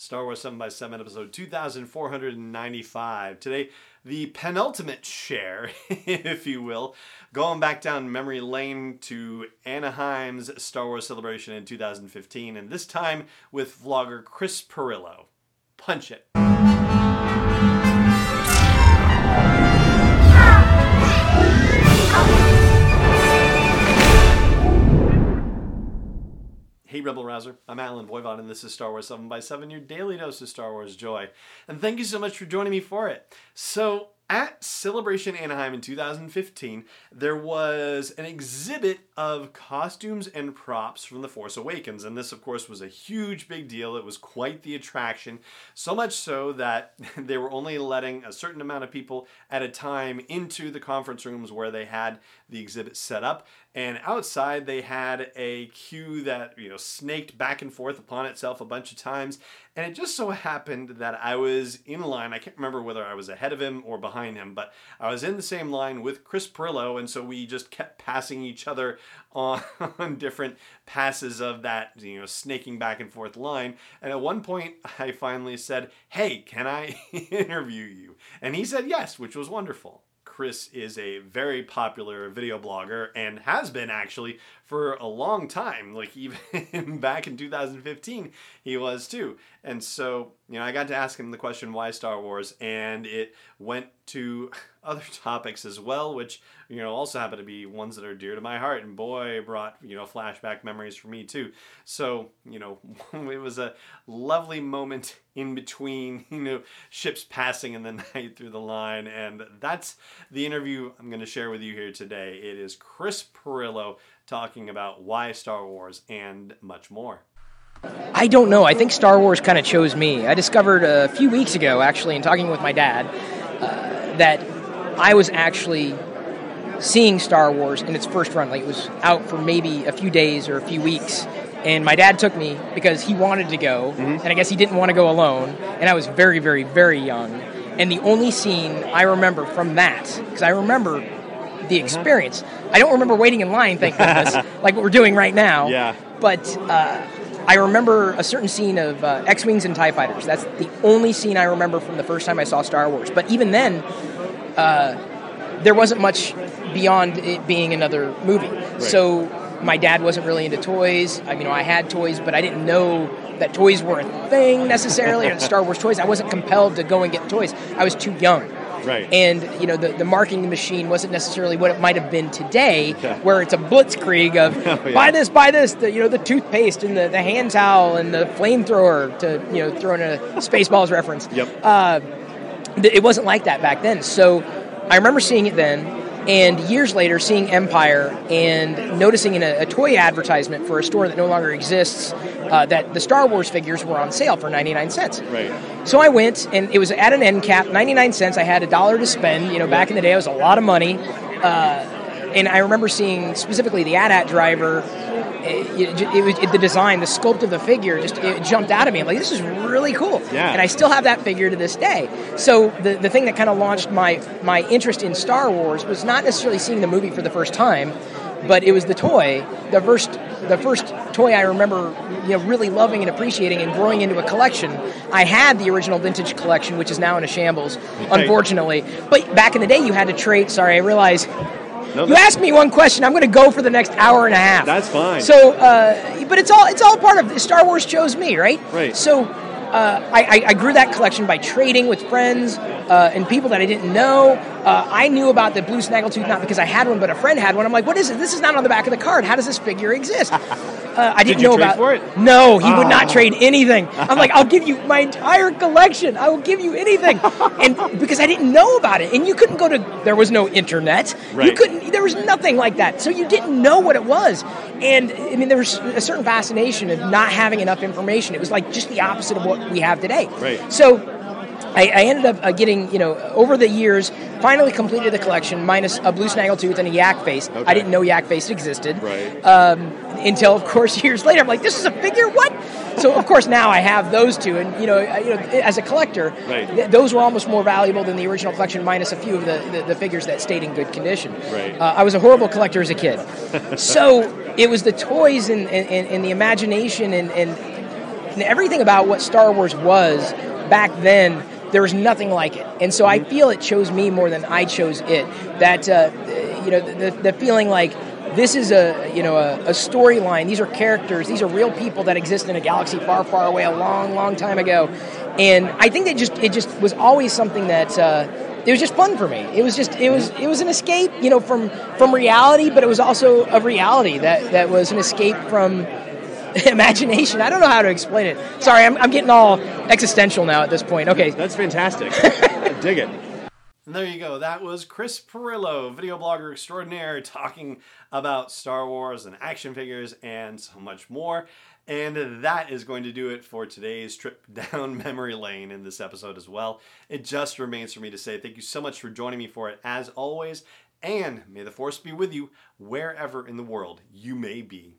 Star Wars 7 by 7 episode 2495. Today, the penultimate share, if you will, going back down memory lane to Anaheim's Star Wars celebration in 2015, and this time with vlogger Chris Pirillo. Punch it. Rebel Rouser, I'm Allen Voivod and this is Star Wars 7 by 7 your daily dose of Star Wars joy. And thank you so much for joining me for it. So, at Celebration Anaheim in 2015, there was an exhibit of costumes and props from The Force Awakens. And this, of course, was a huge big deal. It was quite the attraction. So much so that they were only letting a certain amount of people at a time into the conference rooms where they had the exhibit set up. And outside, they had a queue that, you know, snaked back and forth upon itself a bunch of times. And it just so happened that I was in line. I can't remember whether I was ahead of him or behind him, but I was in the same line with Chris Pirillo. And so we just kept passing each other on, on different passes of that, you know, snaking back and forth line. And at one point, I finally said, Hey, can I interview you? And he said yes, which was wonderful. Chris is a very popular video blogger and has been actually for a long time. Like even back in 2015, he was too. And so, you know, I got to ask him the question, why Star Wars? And it went to other topics as well, which, you know, also happen to be ones that are dear to my heart. And boy, brought, you know, flashback memories for me too. So, you know, it was a lovely moment in between, you know, ships passing in the night through the line. And that's the interview I'm going to share with you here today. It is Chris Pirillo talking about why Star Wars and much more. I don't know. I think Star Wars kind of chose me. I discovered a few weeks ago, actually, in talking with my dad, uh, that I was actually seeing Star Wars in its first run. Like it was out for maybe a few days or a few weeks. And my dad took me because he wanted to go, mm-hmm. and I guess he didn't want to go alone. And I was very, very, very young. And the only scene I remember from that, because I remember the mm-hmm. experience. I don't remember waiting in line, thank goodness, like what we're doing right now. Yeah. But uh, I remember a certain scene of uh, X Wings and TIE Fighters. That's the only scene I remember from the first time I saw Star Wars. But even then, uh, there wasn't much beyond it being another movie. Right. So my dad wasn't really into toys. I, you know, I had toys, but I didn't know that toys were a thing necessarily, or Star Wars toys. I wasn't compelled to go and get toys. I was too young. Right. And you know the, the marketing machine wasn't necessarily what it might have been today, yeah. where it's a blitzkrieg of oh, yeah. buy this, buy this, the, you know the toothpaste and the, the hand towel and the flamethrower to you know throw in a Spaceballs reference. Yep. Uh, it wasn't like that back then. So I remember seeing it then. And years later, seeing Empire and noticing in a, a toy advertisement for a store that no longer exists uh, that the Star Wars figures were on sale for 99 cents. Right. So I went, and it was at an end cap, 99 cents. I had a dollar to spend. You know, back in the day, it was a lot of money. Uh, and I remember seeing specifically the AT-AT driver. It, it, it was it, the design, the sculpt of the figure, just it jumped out at me. I'm like, this is really cool. Yeah. And I still have that figure to this day. So the the thing that kind of launched my my interest in Star Wars was not necessarily seeing the movie for the first time, but it was the toy. The first the first toy I remember you know really loving and appreciating and growing into a collection. I had the original vintage collection, which is now in a shambles, unfortunately. But back in the day, you had to trade. Sorry, I realize. No, you asked me one question. I'm going to go for the next hour and a half. That's fine. So, uh, but it's all it's all part of Star Wars chose me, right? Right. So uh, I, I, grew that collection by trading with friends uh, and people that I didn't know. Uh, I knew about the blue snaggletooth not because I had one, but a friend had one. I'm like, what is it? This is not on the back of the card. How does this figure exist? Uh, I didn't Did know trade about for it? No, he would not Oh. trade anything. I'm like, I'll give you my entire collection. I will give you anything, and because I didn't know about it, and you couldn't go to. There was no internet. You couldn't. There was nothing like that, so you didn't know what it was. And I mean, there was a certain fascination of not having enough information. It was like just the opposite of what we have today. Right. So I, I ended up uh, getting, you know, over the years, finally completed the collection minus a blue snaggletooth and a yak face. Okay. I didn't know yak face existed. Right. Um, until, of course, years later, I'm like, this is a figure? What? So, of course, now I have those two, and you know, you know, as a collector, Right. th- those were almost more valuable than the original collection, minus a few of the, the, the figures that stayed in good condition. Right. Uh, I was a horrible collector as a kid, so it was the toys and, and, and, the imagination and and everything about what Star Wars was back then, there was nothing like it. And so I feel it chose me more than I chose it. That uh, you know, the, the feeling like this is a you know a, a storyline. These are characters. These are real people that exist in a galaxy far, far away, a long, long time ago. And I think that just it just was always something that. Uh, it was just fun for me. It was just it was it was an escape, you know, from from reality, but it was also a reality that that was an escape from imagination. I don't know how to explain it. Sorry, I'm, I'm getting all existential now at this point. Okay. That's fantastic. I dig it. And there you go. That was Chris Pirillo, video blogger extraordinaire, talking about Star Wars and action figures and so much more. And that is going to do it for today's trip down memory lane in this episode as well. It just remains for me to say thank you so much for joining me for it, as always. And may the Force be with you wherever in the world you may be.